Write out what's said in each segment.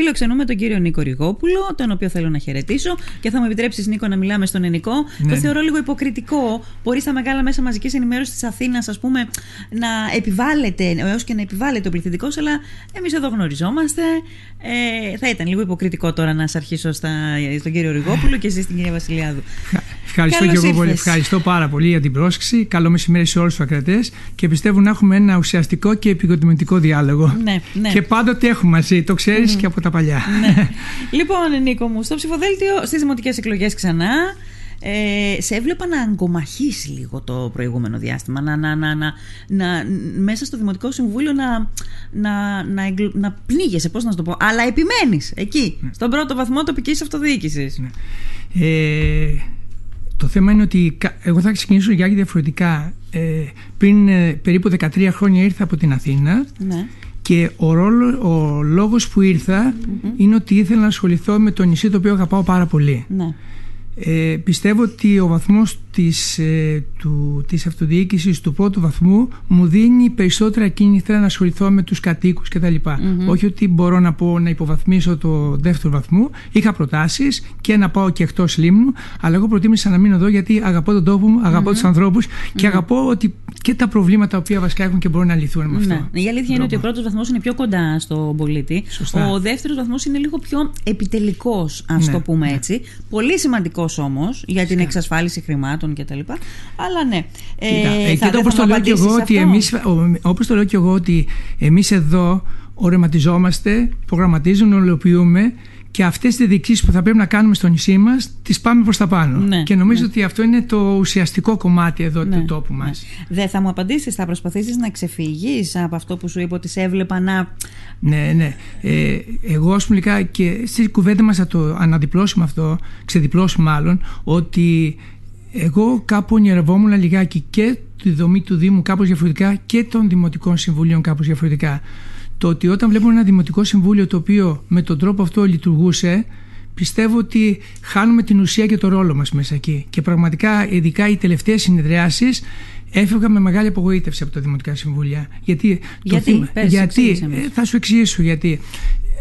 Φιλοξενούμε τον κύριο Νίκο Ριγόπουλο, τον οποίο θέλω να χαιρετήσω και θα μου επιτρέψεις, Νίκο, να μιλάμε στον ελληνικό. Ναι. Το θεωρώ λίγο υποκριτικό. Μπορείς στα μεγάλα μέσα μαζικής ενημέρωσης της Αθήνας, ας πούμε, να επιβάλλεται, έως και να επιβάλλεται ο πληθυντικός, αλλά εμείς εδώ γνωριζόμαστε. Ε, θα ήταν λίγο υποκριτικό τώρα να σα αρχίσω στα, στον κύριο Ριγόπουλο και εσεί στην κυρία Βασιλιάδου. Ευχαριστώ Καλώς και εγώ πολύ. ήρθες. Ευχαριστώ πάρα πολύ για την πρόσκληση. Καλό μεσημέρι σε όλους τους ακρατές και πιστεύω να έχουμε ένα ουσιαστικό και επικοδομητικό διάλογο. Ναι, ναι. Και πάντοτε έχουμε μαζί, το ξέρεις και από τα παλιά. ναι. Λοιπόν, Νίκο μου, στο ψηφοδέλτιο στις δημοτικές εκλογές ξανά. Ε, σε έβλεπα να αγκομαχείς λίγο το προηγούμενο διάστημα να, να, να, να, να- μέσα στο Δημοτικό Συμβούλιο να, να, να, εγκλ- να πνίγεσαι, πώς να σου το πω αλλά επιμένεις εκεί, στον πρώτο βαθμό τοπικής αυτοδιοίκησης Ναι. Ε, το θέμα είναι ότι κα- εγώ θα ξεκινήσω για διαφορετικά. Ε, πριν ε, περίπου 13 χρόνια ήρθα από την Αθήνα ναι. Και ο, ρόλο, ο λόγος που ηρθα είναι ότι ήθελα να ασχοληθώ με το νησί το οποίο αγαπάω πάρα πολύ. Ναι. Ε, πιστεύω ότι ο βαθμός της, ε, του, της αυτοδιοίκησης του πρώτου βαθμού μου δίνει περισσότερα κίνητρα να ασχοληθώ με τους κατοίκους κτλ. Όχι ότι μπορώ να πω να υποβαθμίσω το δεύτερο βαθμό. Είχα προτάσεις και να πάω και εκτός λίμνου, αλλά εγώ προτίμησα να μείνω εδώ γιατί αγαπώ τον τόπο μου, αγαπώ τους ανθρώπους και αγαπώ ότι και τα προβλήματα τα οποία βασικά έχουν και μπορούν να λυθούν με αυτό. Ναι. Η αλήθεια είναι ότι ο πρώτος βαθμός είναι πιο κοντά στον πολίτη. Σωστά. Ο δεύτερος βαθμός είναι λίγο πιο επιτελικός, ας Ναι, το πούμε ναι. έτσι. Πολύ σημαντικός όμως για την εξασφάλιση χρημάτων κτλ. Αλλά ναι. Κοίτα, Ε, ε, θα- κοίτα, δεν όπως θα το μου λέω και εγώ απαντήσεις ότι αυτό; εμείς, ο- όπως το λέω και εγώ ότι εμείς εδώ ορεματιζόμαστε, προγραμματίζουμε, ολοποιούμε και αυτές τις διοικήσεις που θα πρέπει να κάνουμε στο νησί μας τις πάμε προς τα πάνω. Ναι, και νομίζω ναι. ότι αυτό είναι το ουσιαστικό κομμάτι εδώ Ναι, του τόπου ναι. μας. Δεν θα μου απαντήσεις, θα προσπαθήσεις να ξεφύγεις από αυτό που σου είπα ότι σε έβλεπα να. Ναι, ναι. Ε, εγώ, ας πούμε, λίγα και στη κουβέντα μας θα το αναδιπλώσουμε αυτό, ξεδιπλώσουμε μάλλον, ότι εγώ κάπου ονειρευόμουν λιγάκι και τη δομή του Δήμου κάπως διαφορετικά και των Δημοτικών Συμβουλίων κάπως διαφορετικά. Το ότι όταν βλέπουμε ένα Δημοτικό Συμβούλιο το οποίο με τον τρόπο αυτό λειτουργούσε, πιστεύω ότι χάνουμε την ουσία και το ρόλο μας μέσα εκεί. Και πραγματικά, ειδικά οι τελευταίες συνεδριάσεις, έφευγα με μεγάλη απογοήτευση από τα Δημοτικά Συμβούλια. Γιατί, το Γιατί; θύμα- Πες, γιατί; εξήγησε μας. ε, θα σου εξηγήσω γιατί.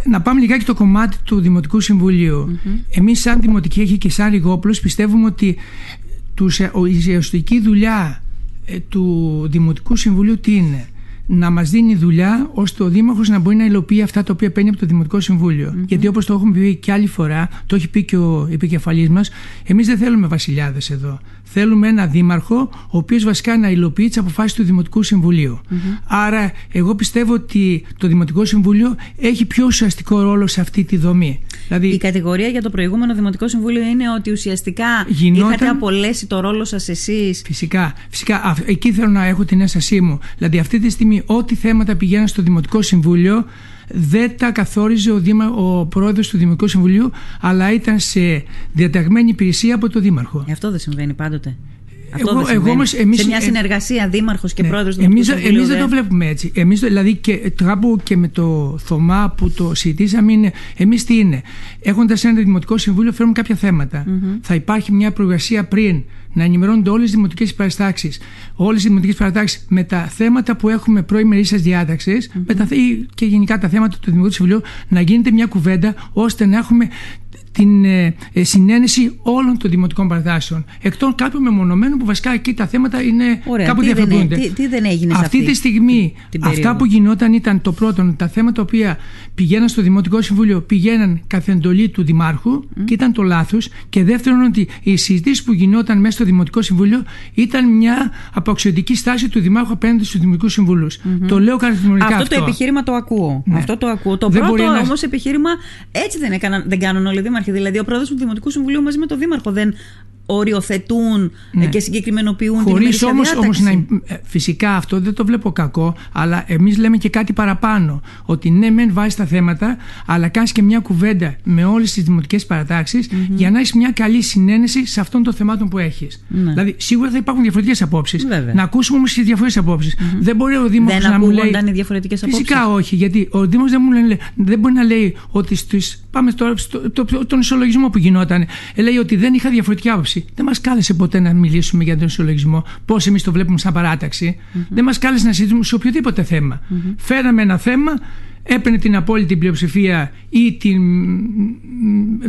Να πάμε λιγάκι το κομμάτι του Δημοτικού Συμβουλίου. Εμείς σαν Δημοτική Αρχή και σαν Ριγόπουλος πιστεύουμε ότι τους, ε, ο- η ουσιαστική δουλειά ε, του Δημοτικού Συμβουλίου τι είναι; Να μας δίνει δουλειά ώστε ο Δήμαρχος να μπορεί να υλοποιεί αυτά τα οποία παίρνει από το Δημοτικό Συμβούλιο. Γιατί όπως το έχουμε πει και άλλη φορά, το έχει πει και ο επικεφαλής μας, εμείς δεν θέλουμε βασιλιάδες εδώ. Θέλουμε ένα δήμαρχο ο οποίος βασικά να υλοποιεί τις αποφάσεις του Δημοτικού Συμβουλίου. Άρα εγώ πιστεύω ότι το Δημοτικό Συμβούλιο έχει πιο ουσιαστικό ρόλο σε αυτή τη δομή. Δηλαδή, Η κατηγορία για το προηγούμενο Δημοτικό Συμβούλιο είναι ότι ουσιαστικά Γινόταν- είχατε απολέσει το ρόλο σας εσείς. Φυσικά, φυσικά. Α, Εκεί θέλω να έχω την αίσθησή μου. Δηλαδή, αυτή τη στιγμή, ό,τι θέματα πηγαίναν στο Δημοτικό Συμβούλιο δεν τα καθόριζε ο, Δήμα, ο πρόεδρος του Δημοτικού Συμβουλίου, αλλά ήταν σε διαταγμένη υπηρεσία από τον Δήμαρχο. Αυτό δεν συμβαίνει πάντοτε. Αυτό Εγώ- δεν εγώ συμβαίνει. όμως, εμείς- σε μια ε, συνεργασία δήμαρχος και Ναι. πρόεδρος του εμείς, Δημοτικού εμείς Συμβουλίου. δεν το βλέπουμε έτσι. Εμείς δηλαδή και κάπου και με το Θωμά που το συζητήσαμε είναι εμείς τι είναι; Έχοντας ένα δημοτικό συμβούλιο φέρουμε κάποια θέματα. Θα υπάρχει μια προεργασία πριν να ενημερώνονται όλες οι δημοτικές παραστάξεις όλες οι δημοτικές παραστάξεις με τα θέματα που έχουμε προημερήσιας διάταξης με τα, ή και γενικά τα θέματα του Δημοτικού Συμβουλίου να γίνεται μια κουβέντα ώστε να έχουμε την ε, ε, συνένεση όλων των δημοτικών παρατάσεων. Εκτός κάποιων μεμονωμένων που βασικά εκεί τα θέματα είναι Ωραία. κάπου Τι δεν έ- διαφορετούνται. τι- τι δεν έγινε σε αυτή αυτή τη στιγμή, την αυτά περίοδο; που γινόταν ήταν το πρώτο, τα θέματα τα οποία πηγαίναν στο Δημοτικό Συμβούλιο πηγαίναν καθ' εντολή του Δημάρχου και ήταν το λάθος. Και δεύτερον, ότι οι συζητήσεις που γινόταν μέσα στο Δημοτικό Συμβούλιο ήταν μια απαξιωτική στάση του Δημάρχου απέναντι στους Δημοτικούς Συμβούλους. Το λέω κατηγορηματικά Αυτό, αυτό. το επιχείρημα το ακούω. Ναι. Αυτό το ακούω. Το Δεν πρώτο μπορεί να- όμως επιχείρημα έτσι δεν, έκαναν, δεν κάνουν όλοι οι δήμαρχοι. Δηλαδή, ο πρόεδρος του Δημοτικού Συμβουλίου μαζί με τον δήμαρχο δεν οριοθετούν Ναι. ε, και συγκεκριμενοποιούν την Χωρίς ημερήσια όμως διάταξη. να. ε, Φυσικά αυτό δεν το βλέπω κακό, αλλά εμείς λέμε και κάτι παραπάνω. Ότι ναι, μεν βάζει τα θέματα, αλλά κάνεις και μια κουβέντα με όλες τις δημοτικές παρατάξεις για να έχεις μια καλή συνένεση σε αυτών των θεμάτων που έχεις. Ναι. Δηλαδή, σίγουρα θα υπάρχουν διαφορετικές απόψεις. Βέβαια. Να ακούσουμε όμως και διαφορετικές απόψεις. Δεν μπορεί ο Δήμος Δεν να μου λέει. ακούγονταν οι διαφορετικές Φυσικά απόψεις. όχι, γιατί ο Δήμος δεν, μου λέει- δεν μπορεί να λέει ότι στις, πάμε τώρα στο, το, το- τον ισολογισμό που γινόταν. Ε, λέει ότι δεν είχα διαφορετική άποψη. Δεν μας κάλεσε ποτέ να μιλήσουμε για τον ισολογισμό, πώς εμείς το βλέπουμε σαν παράταξη. Δεν μας κάλεσε να συζητήσουμε σε οποιοδήποτε θέμα. Φέραμε ένα θέμα, έπαιρνε την απόλυτη πλειοψηφία ή την,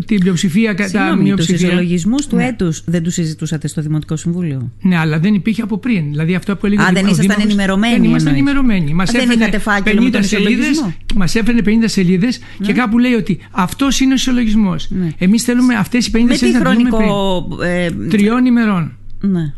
την πλειοψηφία κατά μειοψηφία. Τους ισολογισμούς του ναι. έτους δεν τους συζητούσατε στο Δημοτικό Συμβούλιο; Ναι, αλλά δεν υπήρχε από πριν. Δηλαδή αυτό που έλεγε Α, δεν ήσασταν Δήμαρχος, ενημερωμένοι. Δεν ήμασταν ενημερωμένοι. Μας έφερε 50 σελίδε μας έφερε 50 σελίδες ναι. και κάπου λέει ότι αυτός είναι ο ισολογισμός. Ναι. Εμείς θέλουμε αυτές οι 50 σελίδες να δούμε πριν. Ε, Τριών ημερών. Ναι.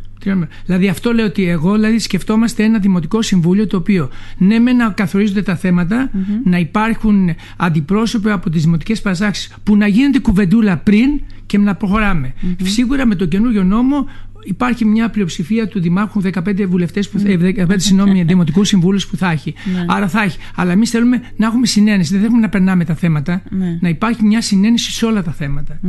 Δηλαδή αυτό λέω ότι εγώ δηλαδή σκεφτόμαστε ένα δημοτικό συμβούλιο το οποίο ναι με να καθορίζονται τα θεματα να υπάρχουν αντιπρόσωποι από τις δημοτικές παραστάξεις που να γίνεται κουβεντούλα πριν και να προχωράμε. Σίγουρα με το καινούριο νόμο υπάρχει μια πλειοψηφία του Δημάρχου 15 βουλευτές, 15 ναι. συγγνώμη, δημοτικούς συμβούλους που θα έχει. Ναι. Άρα θα έχει. Αλλά εμείς θέλουμε να έχουμε συνένεση. Δεν θέλουμε να περνάμε τα θέματα. Ναι. Να υπάρχει μια συνένεση σε όλα τα θεματα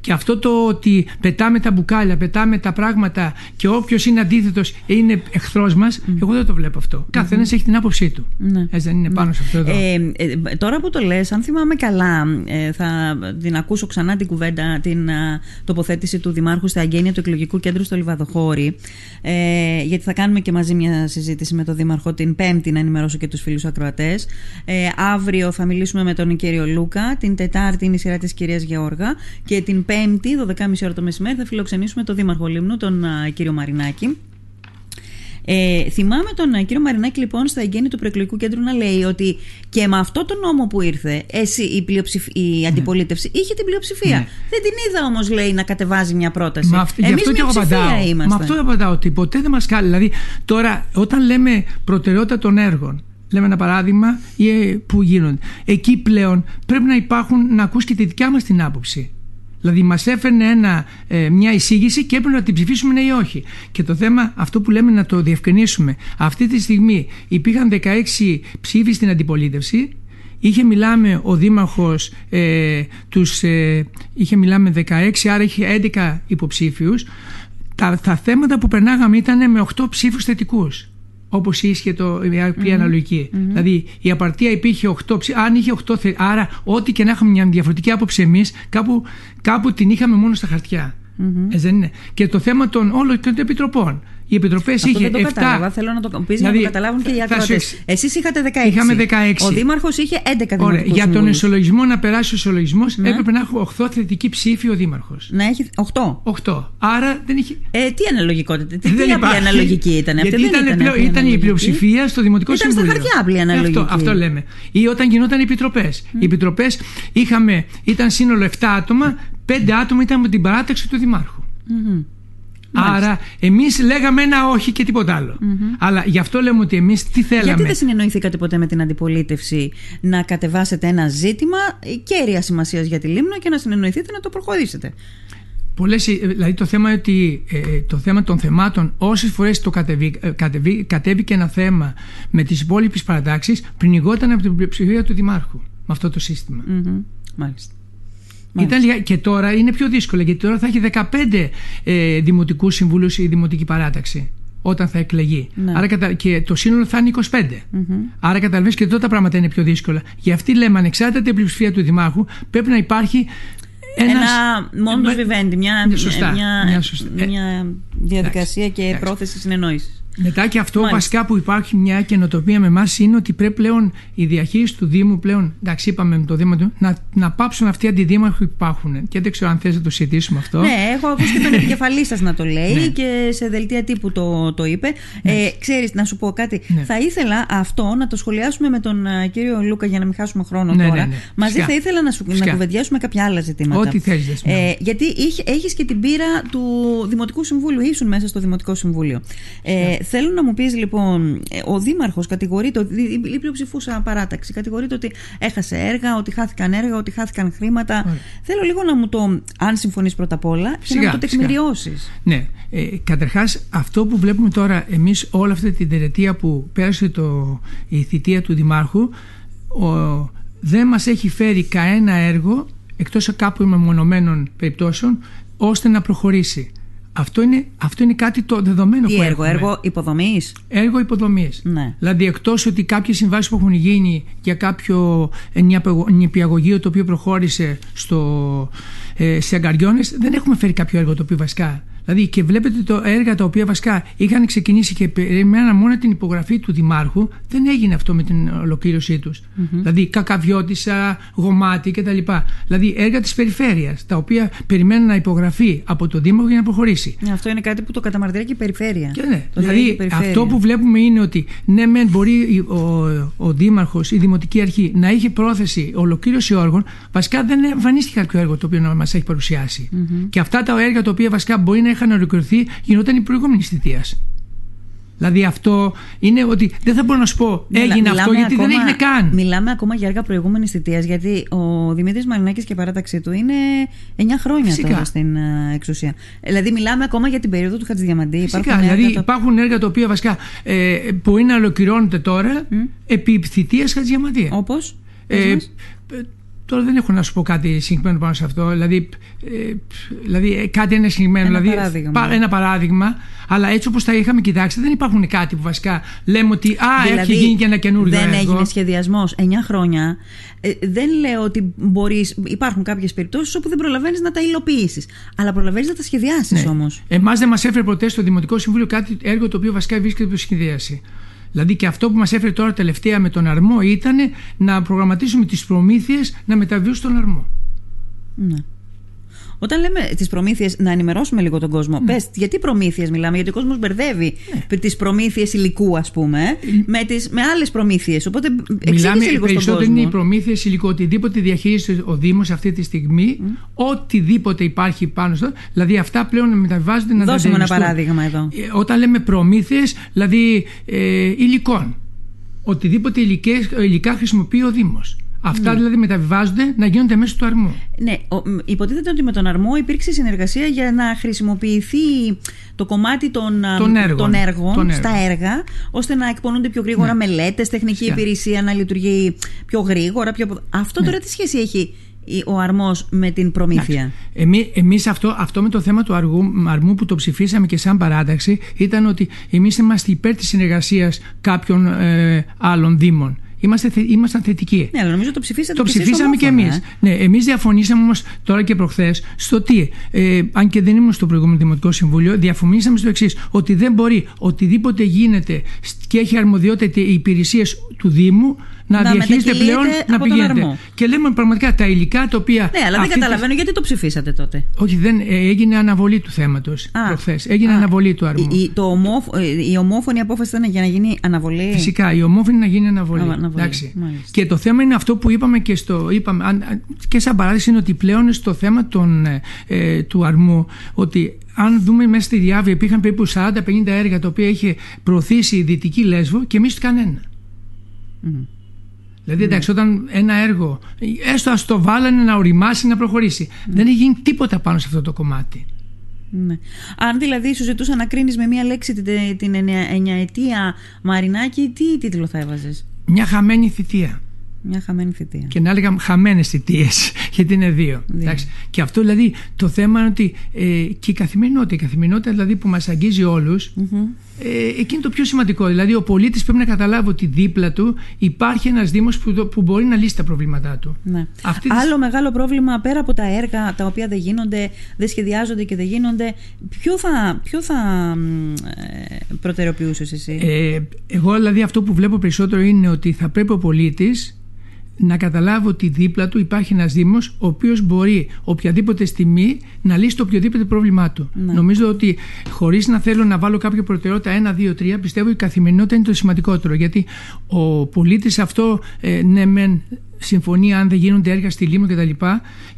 Και αυτό το ότι πετάμε τα μπουκάλια, πετάμε τα πράγματα και όποιος είναι αντίθετος είναι εχθρός μας, εγώ δεν το βλέπω αυτό. Καθένας έχει την άποψή του. Έτσι δεν είναι πάνω σε αυτό εδώ. Ε, ε, τώρα που το λες, αν θυμάμαι καλά, ε, θα την ακούσω ξανά την κουβέντα, την τοποθέτηση του Δημάρχου στα αγγένεια του εκλογικού κέντρου στο Λιβαδοχώρι, ε, γιατί θα κάνουμε και μαζί μια συζήτηση με τον Δήμαρχο την Πέμπτη, να ενημερώσω και τους φίλους ακροατές. Ε, αύριο θα μιλήσουμε με τον κύριο Λούκα. Την Τετάρτη είναι η σειρά της κυρίας Γεώργα. Και την Πέμπτη, 12.30 ώρα το μεσημέρι, θα φιλοξενήσουμε τον Δήμαρχο Λίμνου, τον κύριο Μαρινάκη. Ε, θυμάμαι τον ε, κύριο Μαρινάκη λοιπόν στα εγγένεια του προεκλογικού κέντρου να λέει ότι και με αυτό το νόμο που ήρθε εσύ, η, η ναι. αντιπολίτευση είχε την πλειοψηφία. Ναι. Δεν την είδα όμως λέει να κατεβάζει μια πρόταση. Εμείς μειοψηφία είμαστε. Με αυτό απαντάω ότι ποτέ δεν μας κάνει. Δηλαδή τώρα όταν λέμε προτεραιότητα των έργων Λέμε ένα παράδειγμα ε, που γίνονται. Εκεί πλέον πρέπει να υπάρχουν, να ακούς και τη δικιά μας την άποψη. Δηλαδή μας έφερνε ένα, ε, μια εισήγηση και έπρεπε να την ψηφίσουμε ναι ή όχι. Και το θέμα αυτό που λέμε να το διευκρινίσουμε. Αυτή τη στιγμή υπήρχαν 16 ψήφοι στην αντιπολίτευση. Είχε μιλάμε ο δήμαρχος ε, τους, ε, είχε μιλάμε 16 άρα είχε 11 υποψήφιους. Τα, τα θέματα που περνάγαμε ήταν με 8 ψήφους θετικούς όπως ίσχυε το, η απλή αναλογικη Δηλαδή η απαρτία υπήρχε 8 αν είχε 8 άρα ό,τι και να είχαμε μια διαφορετική άποψη εμείς κάπου, κάπου την είχαμε μόνο στα χαρτιά. Mm-hmm. δεν είναι. Και το θέμα των όλων των επιτροπών. Οι επιτροπές είχε. Δεν το 7. κατάλαβα. Θέλω να το πεις δηλαδή, να το καταλάβουν και οι ακροατές. Εσείς είχατε 16. Είχαμε 16. Ο Δήμαρχος είχε 11 Ωραία. Για τον ισολογισμό να περάσει ο ισολογισμός ναι. έπρεπε να έχω 8 θετική ψήφοι ο Δήμαρχος. Να έχει 8. 8. Άρα δεν είχε. Ε, τι αναλογικότητα. Τι, δεν τι αναλογική ήταν. Αυτή Γιατί ήταν, ήταν, πλέον, ήταν η πλειοψηφία στο Δημοτικό ήταν Συμβούλιο. Ήταν στα χαρτιά απλή αναλογική. Αυτό, αυτό λέμε. Ή όταν γινόταν οι επιτροπές. Οι επιτροπές ήταν σύνολο 7 άτομα, 5 άτομα ήταν με την παράταξη του Δημάρχου. Mm-hmm. Άρα εμείς λέγαμε ένα όχι και τίποτα Αλλά γι' αυτό λέμε ότι εμείς τι θέλαμε. Γιατί δεν συνεννοηθήκατε ποτέ με την αντιπολίτευση να κατεβάσετε ένα ζήτημα κέρια σημασίας για τη Λίμνο και να συνεννοηθείτε να το προχωρήσετε; Πολλές, ε, δηλαδή το θέμα, ότι, ε, το θέμα των θεμάτων όσες φορές το κατεβεί, ε, κατεβεί, κατέβηκε ένα θέμα με τις υπόλοιπες παρατάξεις πνιγόταν από την πλειοψηφία του Δημάρχου με αυτό το συστημα Μάλιστα. Ήταν, και τώρα είναι πιο δύσκολο γιατί τώρα θα έχει 15 ε, δημοτικούς συμβούλους η δημοτική παράταξη όταν θα εκλεγεί. Ναι. Άρα, και το σύνολο θα είναι 25. Mm-hmm. Άρα καταλαβαίνεις και τότε τα πράγματα είναι πιο δύσκολα. Γι' αυτή λέμε ανεξάρτητα την πλειοψηφία του Δημάρχου πρέπει να υπάρχει ένας, ένα μόνος βιβέντη, μια, μια, μια, ε, μια διαδικασία και πρόθεση συνεννόησης. Μετά και αυτό Μάλιστα. βασικά που υπάρχει μια καινοτοπία με εμάς είναι ότι πρέπει πλέον η διαχείριση του Δήμου πλέον, εντάξει είπαμε με το Δήμο, να, να πάψουν αυτοί οι αντιδήμαρχοι που υπάρχουν. Και δεν ξέρω αν θες να το συζητήσουμε αυτό. Ναι, έχω ακούσει και τον επικεφαλής σας να το λέει ναι. και σε δελτία τύπου το, το είπε. Ναι. Ε, ξέρεις, να σου πω κάτι. Ναι. Θα ήθελα αυτό να το σχολιάσουμε με τον uh, κύριο Λούκα για να μην χάσουμε χρόνο ναι, τώρα. Ναι, Μαζί Φυσικά. θα ήθελα να, σου, να κουβεντιάσουμε κάποια άλλα ζητήματα. Ό,τι θέλεις. Ε, γιατί έχεις και την πείρα του Δημοτικού Συμβούλου, ήσουν μέσα στο Δημοτικό Συμβούλιο. Ε, Θέλω να μου πεις λοιπόν, ε, ο Δήμαρχος κατηγορείται, η πλειοψηφούσα παράταξη κατηγορείται ότι έχασε έργα, ότι χάθηκαν έργα, ότι χάθηκαν χρήματα. Θέλω λίγο να μου το, αν συμφωνείς πρώτα απ' όλα, και να μου το τεκμηριώσεις. Ναι. Ε, Καταρχάς, αυτό που βλέπουμε τώρα εμείς, όλη αυτή την τερετία που πέρασε το, η θητεία του Δημάρχου, ο, δεν μας έχει φέρει κανένα έργο εκτός κάπου μεμονωμένων περιπτώσεων ώστε να προχωρήσει. Αυτό είναι, αυτό είναι κάτι το δεδομένο Τι που έργο, έχουμε. έργο υποδομής; Έργο υποδομής. Ναι. Δηλαδή, εκτός ότι κάποιες συμβάσεις που έχουν γίνει για κάποιο νηπιαγωγείο το οποίο προχώρησε στο, ε, σε αγκαριώνες, δεν έχουμε φέρει κάποιο έργο το οποίο βασικά. Δηλαδή και βλέπετε το έργα τα οποία βασικά είχαν ξεκινήσει και περιμέναν μόνο την υπογραφή του Δημάρχου, δεν έγινε αυτό με την ολοκλήρωσή τους. Mm-hmm. Δηλαδή Κακαβιώτησα, Γομάτι κτλ. Δηλαδή έργα της περιφέρειας, τα οποία περιμένουν να υπογραφεί από τον Δήμαρχο για να προχωρήσει. Ναι, αυτό είναι κάτι που το καταμαρτυρεί και η περιφέρεια. Και ναι, δηλαδή αυτό που βλέπουμε είναι ότι ναι, μεν μπορεί ο, ο Δήμαρχος, η Δημοτική Αρχή να είχε πρόθεση ολοκλήρωση όργων, βασικά δεν εμφανίστηκε κάποιο έργο το οποίο να μας έχει παρουσιάσει. Mm-hmm. Και αυτά τα έργα τα οποία βασικά μπορεί να είχαν ολοκληρωθεί γινόταν η προηγούμενη θητείας. Δηλαδή αυτό είναι ότι δεν θα μπορώ να σου πω έγινε αυτό γιατί ακόμα, δεν έγινε καν. Μιλάμε ακόμα για έργα προηγούμενης θητείας γιατί ο Δημήτρης Μαρινάκης και η παράταξή του είναι 9 χρόνια Φυσικά. τώρα στην uh, εξουσία. Δηλαδή μιλάμε ακόμα για την περίοδο του Χατζηδιαμαντή. Φυσικά. δηλαδή το... υπάρχουν έργα τα οποία βασικά ε, μπορεί να ολοκληρώνονται τώρα mm. επί θητείας Χατζηδιαμαντή. Όπως; Ε, Τώρα δεν έχω να σου πω κάτι συγκεκριμένο πάνω σε αυτό. Δηλαδή, ε, δηλαδή ε, κάτι είναι συγκεκριμένο. Ένα, δηλαδή, παράδειγμα. ένα παράδειγμα. Αλλά έτσι όπως τα είχαμε κοιτάξει, δεν υπάρχουν κάτι που βασικά λέμε ότι Α, δηλαδή, έχει γίνει και ένα καινούργιο Δεν έργο. έγινε σχεδιασμός 9 χρόνια. Ε, δεν λέω ότι μπορείς. Υπάρχουν κάποιες περιπτώσεις όπου δεν προλαβαίνεις να τα υλοποιήσεις. Αλλά προλαβαίνεις να τα σχεδιάσεις ναι. όμως. Εμάς δεν μας έφερε ποτέ στο Δημοτικό Συμβούλιο κάτι έργο το οποίο βασικά βρίσκεται υπό σχεδιάση. Δηλαδή και αυτό που μας έφερε τώρα τελευταία με τον αρμό ήταν να προγραμματίσουμε τις προμήθειες να μεταβιούν στον αρμό. Ναι. Όταν λέμε τις προμήθειες, να ενημερώσουμε λίγο τον κόσμο. Ναι. Πες, γιατί προμήθειες μιλάμε, Γιατί ο κόσμος μπερδεύει ναι. τις προμήθειες υλικού, ας πούμε, ε. με, τις, με άλλες προμήθειες. Οπότε μιλάμε λίγο περισσότερο είναι οι προμήθειες υλικού. Οτιδήποτε διαχειρίζεται ο Δήμος αυτή τη στιγμή, mm. οτιδήποτε υπάρχει πάνω στο. Δηλαδή αυτά πλέον μεταβιβάζονται να Δώσουμε ένα παράδειγμα εδώ. Ε, όταν λέμε προμήθειες, δηλαδή ε, υλικών. Οτιδήποτε υλικά χρησιμοποιεί ο Δήμος. Αυτά ναι. δηλαδή μεταβιβάζονται να γίνονται μέσω του αρμού. Ναι, υποτίθεται ότι με τον αρμό υπήρξε συνεργασία για να χρησιμοποιηθεί το κομμάτι των, των, έργων, των έργων, στα έργα, ώστε να εκπονούνται πιο γρήγορα ναι. μελέτες, τεχνική υπηρεσία να λειτουργεί πιο γρήγορα. Πιο... Αυτό ναι. τώρα τι σχέση έχει ο αρμός με την προμήθεια; Εμεί εμείς αυτό, αυτό με το θέμα του αργού, αρμού που το ψηφίσαμε και σαν παράταξη ήταν ότι εμείς είμαστε υπέρ της συνεργασίας κάποιων ε, άλλων δήμων. Είμαστε, ήμασταν θετικοί. Ναι, αλλά νομίζω το ψηφίσατε Το ψηφίσαμε και εμείς. Ε; Ναι, εμείς διαφωνήσαμε όμως τώρα και προχθές στο τι, ε, αν και δεν ήμουν στο προηγούμενο Δημοτικό Συμβούλιο, διαφωνήσαμε στο εξής, ότι δεν μπορεί οτιδήποτε γίνεται και έχει αρμοδιότητα οι υπηρεσίες του Δήμου να, να διαχειρίζεται πλέον να πηγαίνετε. Και λέμε πραγματικά τα υλικά τα οποία. Ναι, αλλά δεν καταλαβαίνω γιατί το ψηφίσατε τότε; Όχι, δεν, ε, έγινε αναβολή του θέματος προχθές. Έγινε α, αναβολή του αρμού. Η, το ομόφ, ε, η ομόφωνη απόφαση ήταν για να γίνει αναβολή. Φυσικά, η ομόφωνη να γίνει αναβολή. Α, αναβολή. Και το θέμα είναι αυτό που είπαμε και, στο, είπαμε, και σαν παράδειγμα είναι ότι πλέον στο θέμα των, ε, του αρμού, ότι αν δούμε μέσα στη διάβια υπήρχαν περίπου 40-50 έργα τα οποία είχε προωθήσει η Δυτική Λέσβο και εμείς κανένα. Mm. Δηλαδή, εντάξει, όταν ένα έργο, έστω ας το βάλανε να οριμάσει, να προχωρήσει. Δεν έχει γίνει τίποτα πάνω σε αυτό το κομμάτι. Ναι. Αν δηλαδή σου ζητούσα να κρίνεις με μία λέξη την, την εννιαετία Μαρινάκη, τι τίτλο θα έβαζες; Μια χαμένη θητεία. Μια χαμένη θητεία. Και να έλεγα χαμένες θητείες, γιατί είναι δύο. δύο. Και αυτό δηλαδή το θέμα είναι ότι ε, και η καθημερινότητα, η καθημερινότητα δηλαδή που μας αγγίζει όλους, mm-hmm. Ε, εκεί είναι το πιο σημαντικό. Δηλαδή ο πολίτης πρέπει να καταλάβει ότι δίπλα του υπάρχει ένας Δήμος που, που μπορεί να λύσει τα προβλήματά του. Ναι. Αυτή Άλλο μεγάλο πρόβλημα πέρα από τα έργα τα οποία δεν γίνονται, δεν σχεδιάζονται και δεν γίνονται, ποιο θα, ποιο θα ε, προτεραιοποιούσες εσύ; Ε, εγώ δηλαδή αυτό που βλέπω περισσότερο είναι ότι θα πρέπει ο πολίτης να καταλάβει ότι δίπλα του υπάρχει ένας Δήμος ο οποίος μπορεί οποιαδήποτε στιγμή να λύσει το οποιοδήποτε πρόβλημά του. Ναι. Νομίζω ότι χωρίς να θέλω να βάλω κάποια προτεραιότητα ένα, δύο, τρία πιστεύω ότι η καθημερινότητα είναι το σημαντικότερο γιατί ο πολίτης αυτό ε, ναι μεν συμφωνεί αν δεν γίνονται έργα στη Λίμνο κτλ.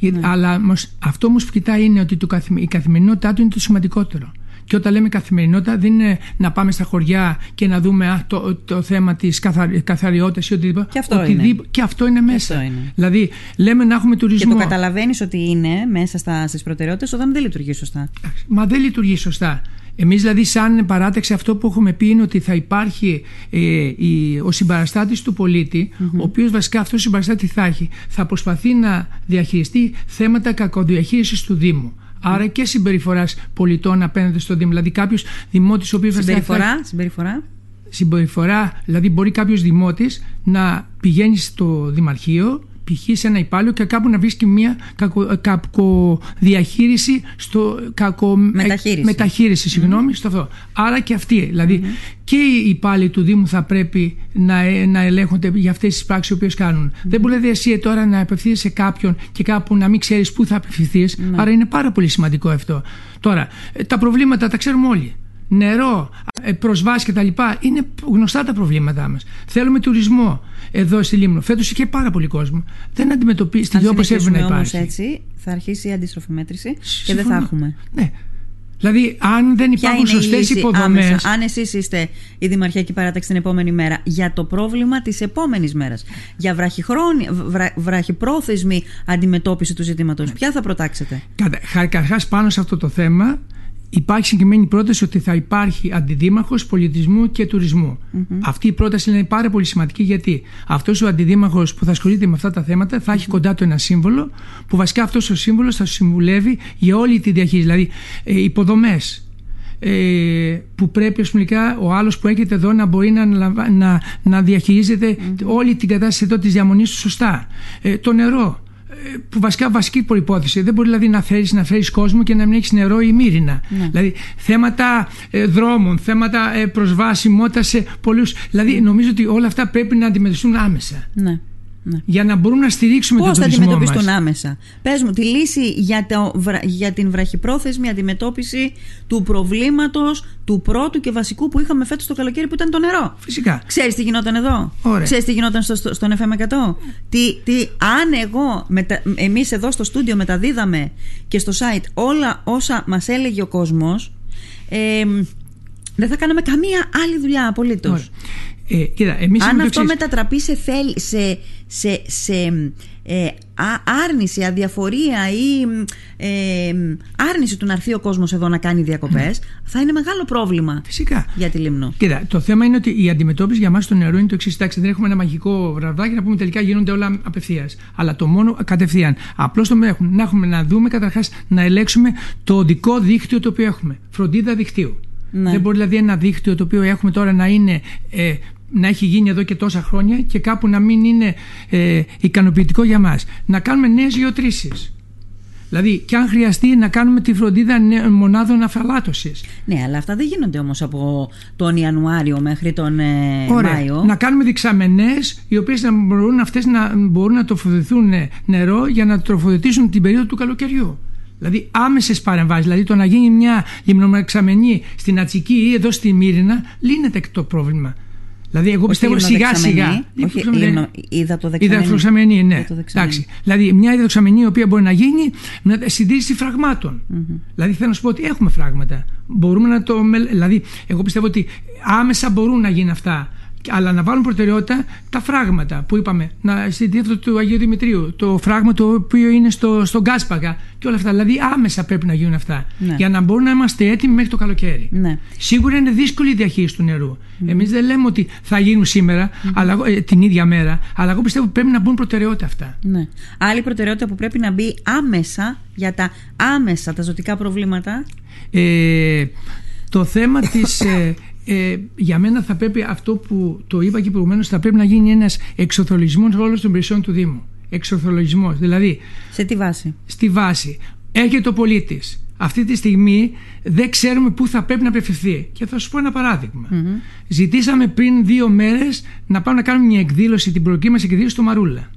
Ναι. Αλλά αυτό όμως που κοιτάει είναι ότι το, η καθημερινότητά του είναι το σημαντικότερο. Και όταν λέμε καθημερινότητα, δεν είναι να πάμε στα χωριά και να δούμε α, το, το θέμα της καθαριότητας ή οτιδήποτε. Και αυτό, είναι. Και αυτό είναι μέσα. Αυτό είναι. Δηλαδή, λέμε να έχουμε τουρισμό. Και το καταλαβαίνεις ότι είναι μέσα στις προτεραιότητες όταν δεν λειτουργεί σωστά. Μα δεν λειτουργεί σωστά. Εμείς δηλαδή, σαν παράταξη, αυτό που έχουμε πει είναι ότι θα υπάρχει ε, η, ο συμπαραστάτης του πολίτη, mm-hmm. ο οποίος βασικά αυτός ο συμπαραστάτη θα έχει, θα προσπαθεί να διαχειριστεί θέματα κακοδιαχείρισης του Δήμου. Άρα και συμπεριφοράς πολιτών απέναντι στο Δήμο. Δηλαδή κάποιος δημότης ο οποίος. Συμπεριφορά, συμπεριφορά. Συμπεριφορά, δηλαδή μπορεί κάποιος δημότης να πηγαίνει στο Δημαρχείο π.χ. σε ένα υπάλληλο και κάπου να βρίσκει μια κακο, κακοδιαχείριση στο κακο, μεταχείριση, μεταχείριση συγγνώμη, στο αυτό. Άρα και αυτοί, δηλαδή και οι υπάλληλοι του Δήμου θα πρέπει να, ε, να ελέγχονται για αυτές τις πράξεις που κάνουν. Δεν μπορεί δηλαδή εσύ τώρα να απευθύνει σε κάποιον και κάπου να μην ξέρεις πού θα απευθυνθείς. Άρα είναι πάρα πολύ σημαντικό αυτό. Τώρα, ε, τα προβλήματα τα ξέρουμε όλοι νερό, ε, προσβάσεις κτλ. Είναι γνωστά τα προβλήματά μας. Θέλουμε τουρισμό εδώ στη Λίμνο. Φέτος είχε πάρα πολύ κόσμο. Δεν αντιμετωπίζει τη όπως έπρεπε να υπάρχει. έτσι, θα αρχίσει η αντίστροφη μέτρηση και δεν θα έχουμε. Ναι. Δηλαδή, αν δεν υπάρχουν σωστές υποδομέ. Αν εσείς είστε η Δημαρχιακή Παράταξη την επόμενη μέρα για το πρόβλημα της επόμενης μέρας, για βραχυ, βραχυπρόθεσμη αντιμετώπιση του ζητήματος, ποια θα προτάξετε; Καταρχάς, πάνω σε αυτό το θέμα, υπάρχει συγκεκριμένη πρόταση ότι θα υπάρχει αντιδήμαρχος πολιτισμού και τουρισμου Αυτή η πρόταση είναι πάρα πολύ σημαντική γιατί αυτός ο αντιδήμαρχος που θα ασχολείται με αυτά τα θέματα θα έχει κοντά του ένα σύμβολο που βασικά αυτός ο σύμβολος θα συμβουλεύει για όλη τη διαχείριση. Δηλαδή, ε, υποδομές, ε, που πρέπει ας πούμε, ο άλλος που έρχεται εδώ να μπορεί να, να, να διαχειριζεται όλη την κατάσταση εδώ της διαμονής του σωστά. Ε, το νερό, που βασικά βασική προπόθεση. Δεν μπορεί δηλαδή να φέρεις να φέρεις κόσμο και να μην έχεις νερό ή μύρινα. Ναι. Δηλαδή θέματα ε, δρόμων, θέματα ε, προσβάσιμότητα σε πολλούς. Δηλαδή νομίζω ότι όλα αυτά πρέπει να αντιμετωπιστούν άμεσα. Ναι. Ναι. Για να μπορούμε να στηρίξουμε Πώς τον τουρισμό Πώς θα αντιμετωπίσουν άμεσα; Πες μου τη λύση για, το, για την βραχυπρόθεσμη αντιμετώπιση του προβλήματος του πρώτου και βασικού που είχαμε φέτος το καλοκαίρι που ήταν το νερό. Φυσικά. Ξέρεις τι γινόταν εδώ; Ωραία. Ξέρεις τι γινόταν στο, στον FM100. Τι, τι, αν εγώ, μετα, εμείς εδώ στο στούντιο μεταδίδαμε και στο site όλα όσα μας έλεγε ο κόσμος ε, δεν θα κάναμε καμία άλλη δουλειά απολύτως. Ε, κοίτα, εμείς Αν αυτό μετατραπεί σε, θέλ, σε, σε, σε ε, άρνηση, αδιαφορία ή ε, άρνηση του να έρθει ο κόσμος εδώ να κάνει διακοπές, ναι. θα είναι μεγάλο πρόβλημα Φυσικά. για τη Λίμνο. Κοίτα, το θέμα είναι ότι η αντιμετώπιση για μας στο νερό είναι το εξής. Εντάξει, δεν έχουμε ένα μαγικό βραδάκι να πούμε τελικά γίνονται όλα απευθείας. Αλλά το μόνο κατευθείαν. Απλώς το έχουμε να έχουμε να δούμε καταρχάς να ελέγξουμε το οδικό δίκτυο το οποίο έχουμε. Φροντίδα δικτύου. Ναι. Δεν μπορεί δηλαδή ένα δίκτυο το οποίο έχουμε τώρα να είναι ε, να έχει γίνει εδώ και τόσα χρόνια και κάπου να μην είναι ε, ικανοποιητικό για μας. Να κάνουμε νέες γεωτρήσεις. Δηλαδή, και αν χρειαστεί να κάνουμε τη φροντίδα μονάδων αφαλάτωσης. Ναι, αλλά αυτά δεν γίνονται όμως από τον Ιανουάριο μέχρι τον ε, Μάιο. Να κάνουμε δεξαμενές, οι οποίες να μπορούν, αυτές να μπορούν να τροφοδοτηθούν νερό για να τροφοδοτήσουν την περίοδο του καλοκαιριού. Δηλαδή άμεσες παρεμβάσεις, δηλαδή το να γίνει μια λιμνομεξαμενή στην Ατσική ή εδώ στη Μύρινα, λύνεται το πρόβλημα. Δηλαδή, εγώ πιστεύω σιγά σιγά. Όχι, είδα το δεξαμενή. ναι. Εντάξει. Δηλαδή, μια υδατοξαμενή η οποία μπορεί να γίνει με συντήρηση φραγμάτων. Mm-hmm. Δηλαδή, θέλω να σου πω ότι έχουμε φράγματα. Μπορούμε να το. Δηλαδή, εγώ πιστεύω ότι άμεσα μπορούν να γίνουν αυτά αλλά να βάλουν προτεραιότητα τα φράγματα που είπαμε. Να, στην δίθετο του Αγίου Δημητρίου, το φράγμα το οποίο είναι στο, στο Γκάσπαγα και όλα αυτά. Δηλαδή άμεσα πρέπει να γίνουν αυτά. Ναι. Για να μπορούμε να είμαστε έτοιμοι μέχρι το καλοκαίρι. Ναι. Σίγουρα είναι δύσκολη η διαχείριση του νερού. Mm. Εμείς δεν λέμε ότι θα γίνουν σήμερα, mm. αλλά, ε, την ίδια μέρα, αλλά εγώ πιστεύω ότι πρέπει να μπουν προτεραιότητα αυτά. Ναι. Άλλη προτεραιότητα που πρέπει να μπει άμεσα για τα άμεσα τα ζωτικά προβλήματα. Ε, το θέμα της ε, ε, για μένα θα πρέπει αυτό που το είπα και προηγουμένως θα πρέπει να γίνει ένας εξοθολισμός όλων των υπηρεσιών του Δήμου. Εξοθολισμός, δηλαδή... Σε τι βάση; Στη βάση. Έρχεται ο πολίτης. Αυτή τη στιγμή δεν ξέρουμε πού θα πρέπει να απευθυνθεί. Και θα σου πω ένα Ζητήσαμε πριν δύο μέρες να πάμε να κάνουμε μια εκδήλωση, την προκλήμα μα εκδήλωση στο Μαρούλα.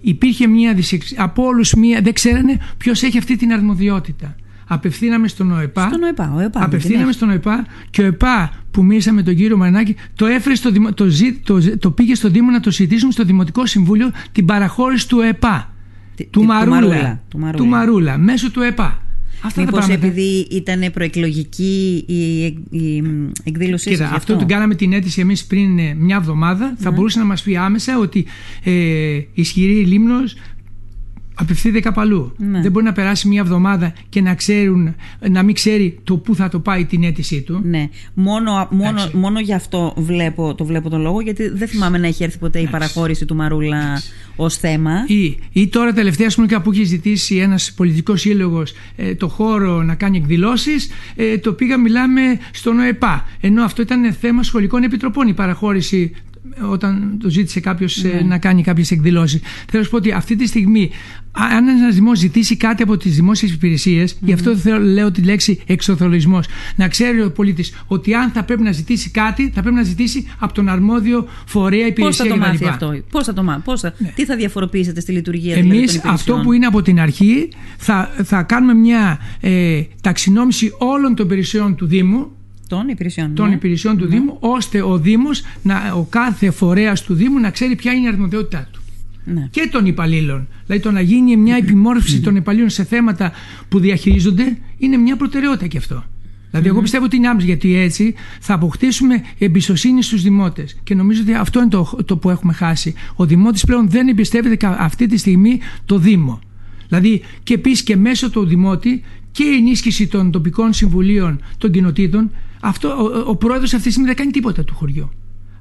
Υπήρχε μια δυσεξ... Από όλους μία. Δεν ξέρανε ποιος έχει αυτή την αρμοδιότητα απευθύναμε στον ΟΕΠΑ. Στον ΟΕΠΑ, ο ΕΠΑ απευθύναμε στον ΟΕΠΑ και ο ΕΠΑ που μίλησα με τον κύριο Μαρινάκη το, έφερε στο, το, το, το, πήγε στο Δήμο να το συζητήσουμε στο Δημοτικό Συμβούλιο την παραχώρηση του ΕΠΑ. του, του, Μαρούλα, του, Μαρούλα, του Μαρούλα. μέσω του ΕΠΑ. Αυτά Μήπως επειδή ήταν προεκλογική η, η εκδήλωσή Κοίτα, αυτό, αυτό; το κάναμε την αίτηση εμείς πριν ε, μια εβδομάδα. Θα ναι. μπορούσε να μας πει άμεσα ότι ε, ισχυρή λίμνος απευθύνεται κάπου αλλού. Ναι. Δεν μπορεί να περάσει μια εβδομάδα και να, ξέρουν, να μην ξέρει το πού θα το πάει την αίτησή του. Ναι. Μόνο, μόνο, μόνο γι' αυτό βλέπω, το βλέπω τον λόγο, γιατί δεν θυμάμαι να έχει έρθει ποτέ η παραχώρηση του Μαρούλα ως θέμα. Ή, ή τώρα τελευταία, πούμε, κάπου έχει ζητήσει ένας πολιτικός σύλλογος ε, το χώρο να κάνει εκδηλώσεις, ε, το πήγα μιλάμε στον ΟΕΠΑ. Ενώ αυτό ήταν θέμα σχολικών επιτροπών η παραχώρηση όταν το ζήτησε κάποιος Ναι. ε, να κάνει κάποιες εκδηλώσεις. Θέλω να σου πω ότι αυτή τη στιγμή, αν ένας δημόσιος ζητήσει κάτι από τις δημόσιες υπηρεσίες, γι' αυτό θέλω, λέω τη λέξη εξοθολογισμό, να ξέρει ο πολίτης ότι αν θα πρέπει να ζητήσει κάτι, θα πρέπει να ζητήσει από τον αρμόδιο φορέα Πώς υπηρεσία θα το κτλ. μάθει αυτό, Πώς θα το μάθει, πώς θα, τι θα διαφοροποιήσετε στη λειτουργία δηλαδή, Εμείς των υπηρεσιών; αυτό που είναι από την αρχή θα, θα κάνουμε μια ε, ταξινόμηση όλων των υπηρεσιών του Δήμου Των υπηρεσιών. των ναι. υπηρεσιών του Δήμου, ώστε ο Δήμος, να, ο κάθε φορέας του Δήμου να ξέρει ποια είναι η αρμοδιότητά του. Ναι. Και των υπαλλήλων. Δηλαδή το να γίνει μια επιμόρφωση των υπαλλήλων σε θέματα που διαχειρίζονται είναι μια προτεραιότητα και αυτό. Δηλαδή, εγώ πιστεύω ότι είναι άμεση, γιατί έτσι θα αποκτήσουμε εμπιστοσύνη στους δημότες. Και νομίζω ότι αυτό είναι το, το που έχουμε χάσει. Ο δημότης πλέον δεν εμπιστεύεται κα- αυτή τη στιγμή το Δήμο. Δηλαδή, και επίσης και μέσω του δημότη και η ενίσχυση των τοπικών συμβουλίων των κοινοτήτων, αυτό, ο, ο, ο πρόεδρος αυτή τη στιγμή δεν κάνει τίποτα του χωριού.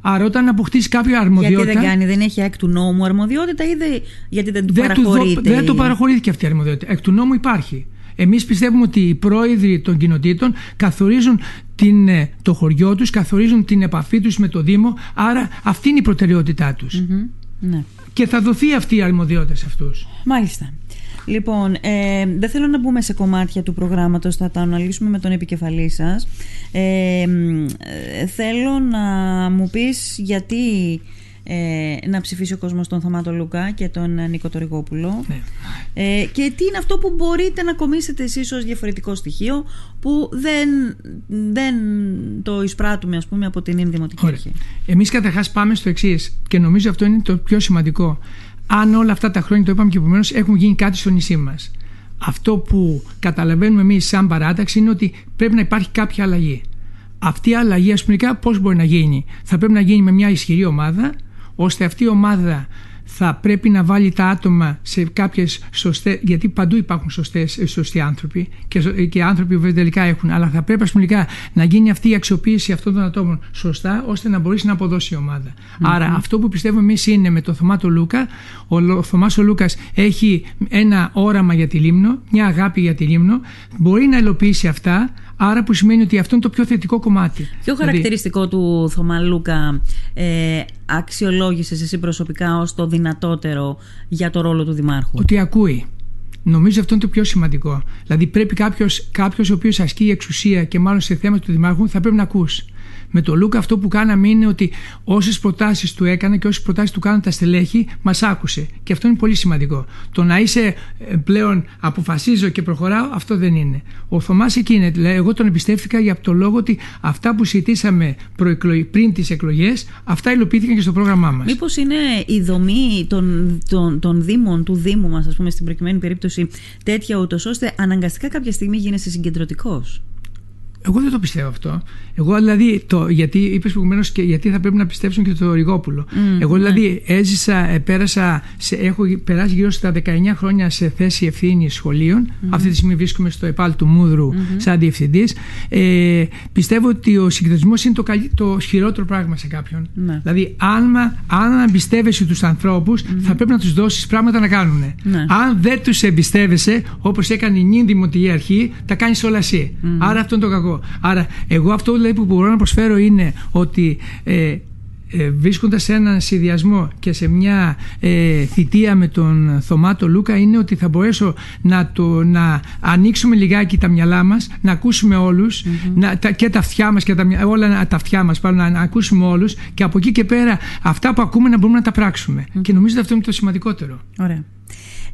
Άρα, όταν αποκτήσει κάποια αρμοδιότητα. Γιατί δεν κάνει, δεν έχει εκ του νόμου αρμοδιότητα ή δεν- γιατί δεν του δεν, του δο- παραχωρείται. δεν η- το παραχωρήθηκε αυτή η αρμοδιότητα. Εκ του νόμου υπάρχει. Εμείς πιστεύουμε ότι οι πρόεδροι των κοινοτήτων καθορίζουν την, ε, το χωριό τους, καθορίζουν την επαφή τους με το Δήμο. Άρα αυτή είναι η προτεραιότητά τους. Μμμ. Ναι. Και θα δοθεί αυτή η αρμοδιότητα σε αυτούς. Μάλιστα. Λοιπόν, ε, δεν θέλω να μπούμε σε κομμάτια του προγράμματος, θα τα αναλύσουμε με τον επικεφαλή σας. Ε, μ, ε, θέλω να μου πεις γιατί ε, να ψηφίσει ο κόσμος τον Θωμάτο Λούκα και τον ε, Νίκο Τοριγόπουλο Ναι. ε, και τι είναι αυτό που μπορείτε να κομίσετε εσείς ως διαφορετικό στοιχείο που δεν, δεν το εισπράττουμε ας πούμε από την Ινδημοτική Ωραία. Αρχή. Εμείς καταρχάς πάμε στο εξής, και νομίζω αυτό είναι το πιο σημαντικό. Αν όλα αυτά τα χρόνια, το είπαμε και προηγουμένω, έχουν γίνει κάτι στο νησί μας. Αυτό που καταλαβαίνουμε εμείς σαν παράταξη είναι ότι πρέπει να υπάρχει κάποια αλλαγή. Αυτή η αλλαγή, ας πούμε, πώς μπορεί να γίνει; Θα πρέπει να γίνει με μια ισχυρή ομάδα, ώστε αυτή η ομάδα θα πρέπει να βάλει τα άτομα σε κάποιες σωστές. Γιατί παντού υπάρχουν σωστές, σωστοί άνθρωποι και, ζω- και άνθρωποι που τελικά έχουν. Αλλά θα πρέπει, ας πούμε, να γίνει αυτή η αξιοποίηση αυτών των ατόμων σωστά, ώστε να μπορέσει να αποδώσει η ομάδα. Άρα, αυτό που πιστεύουμε εμείς είναι με το Θωμάτο Λούκα. Ο, Λο- ο Θωμάς ο Λούκας έχει ένα όραμα για τη Λίμνο, μια αγάπη για τη Λίμνο. Μπορεί να υλοποιήσει αυτά. Άρα, που σημαίνει ότι αυτό είναι το πιο θετικό κομμάτι. Ποιο Δηλαδή, χαρακτηριστικό του Θωμά Λούκα ε, αξιολόγησες εσύ προσωπικά ως το δυνατότερο για το ρόλο του Δημάρχου; ότι ακούει. Νομίζω αυτό είναι το πιο σημαντικό. Δηλαδή πρέπει κάποιος κάποιος ο οποίος ασκεί εξουσία και μάλλον σε θέματα του Δημάρχου θα πρέπει να ακούς. Με το Λούκα αυτό που κάναμε είναι ότι όσες προτάσεις του έκανε και όσες προτάσεις του κάναν τα στελέχη, μας άκουσε. Και αυτό είναι πολύ σημαντικό. Το να είσαι ε, πλέον αποφασίζω και προχωράω, αυτό δεν είναι. Ο Θωμάς εκεί είναι. Δηλαδή, εγώ τον εμπιστεύτηκα για το λόγο ότι αυτά που συζητήσαμε προεκλογ- πριν τις εκλογές, αυτά υλοποιήθηκαν και στο πρόγραμμά μας. Μήπως είναι η δομή των, των, των δήμων, του Δήμου μας, ας πούμε, στην προκειμένη περίπτωση τέτοια ούτως ώστε αναγκαστικά κάποια στιγμή γίνεσαι συγκεντρωτικός; Εγώ δεν το πιστεύω αυτό. Εγώ δηλαδή, το, γιατί είπες προηγουμένως και γιατί θα πρέπει να πιστέψουν και το Ριγόπουλο. Εγώ δηλαδή έζησα, ε, πέρασα, σε, έχω περάσει γύρω στα 19 χρόνια σε θέση ευθύνη σχολείων. Αυτή τη στιγμή βρίσκομαι στο ΕΠΑΛ του Μούδρου σαν διευθυντής. Ε, πιστεύω ότι ο συγκεντρωτισμό είναι το, καλύ- το χειρότερο πράγμα σε κάποιον. Ναι. Δηλαδή, αν, μα- αν εμπιστεύεσαι τους ανθρώπους, θα πρέπει να τους δώσεις πράγματα να κάνουν. Ναι. Αν δεν τους εμπιστεύεσαι, όπως έκανε η νυν δημοτική αρχή, τα κάνεις όλα εσύ. Άρα αυτό είναι το κακό. Άρα, εγώ αυτό δηλαδή που μπορώ να προσφέρω είναι ότι ε, ε, βρίσκοντας σε έναν συνδυασμό και σε μια ε, θητεία με τον Θωμάτο Λούκα είναι ότι θα μπορέσω να, το, να ανοίξουμε λιγάκι τα μυαλά μας, να ακούσουμε όλους, να, τα, και τα αυτιά μας και τα, μυα- όλα τα αυτιά μας πάνω, να, να ακούσουμε όλους και από εκεί και πέρα αυτά που ακούμε να μπορούμε να τα πράξουμε. Και νομίζω ότι αυτό είναι το σημαντικότερο. Ωραία.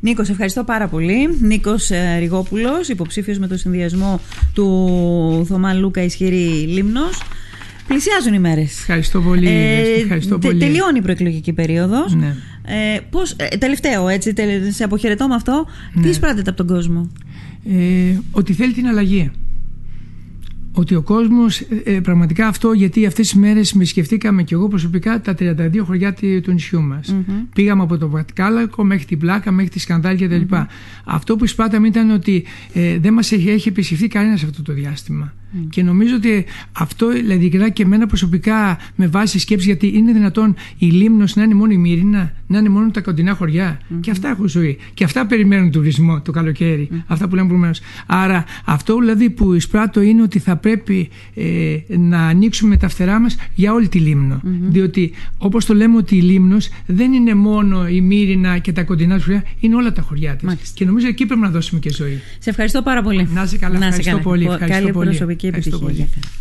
Νίκος, σε ευχαριστώ πάρα πολύ. Νίκος ε, Ριγόπουλο, υποψήφιος με το συνδυασμό του Θωμά Λούκα Ισχυρή Λίμνος. Πλησιάζουν οι μέρες. Ευχαριστώ πολύ. ευχαριστώ πολύ. τελειώνει η προεκλογική περίοδος. Ναι. Ε, πώς, ε, τελευταίο, έτσι, τελε- σε αποχαιρετώ με αυτό. Τι Ναι. εισπράττεται από τον κόσμο; ε, ότι θέλει την αλλαγή. Ότι ο κόσμος, ε, ε, πραγματικά αυτό γιατί αυτές τις μέρες με σκεφτήκαμε και εγώ προσωπικά τα 32 χωριά τη- του νησιού μας. Πήγαμε από το Βατκάλακο μέχρι την Πλάκα, μέχρι τη Σκανδάλη κτλ. Αυτό που εισπράταμε ήταν ότι ε, δεν μας έχει, έχει επισκεφθεί κανένας αυτό το διάστημα. Και νομίζω ότι αυτό δηλαδή και εμένα προσωπικά με βάση σκέψη γιατί είναι δυνατόν η Λίμνος να είναι μόνο η Μύρινα, να είναι μόνο τα κοντινά Και αυτά έχουν ζωή. Και αυτά περιμένουν τουρισμό το καλοκαίρι. Αυτά που λέμε προηγουμένως. Άρα αυτό δηλαδή που εισπράττω είναι ότι θα πρέπει ε, να ανοίξουμε τα φτερά μας για όλη τη Λίμνο. Διότι όπως το λέμε ότι η Λίμνος δεν είναι μόνο η Μύρινα και τα κοντινά τους χωριά, είναι όλα τα χωριά της. Και νομίζω εκεί πρέπει να δώσουμε και ζωή. Σε ευχαριστώ πάρα πολύ. Να είσαι καλά. Να ευχαριστώ πολύ. Ευχαριστώ Καλή πολύ. προσωπική επιτυχία.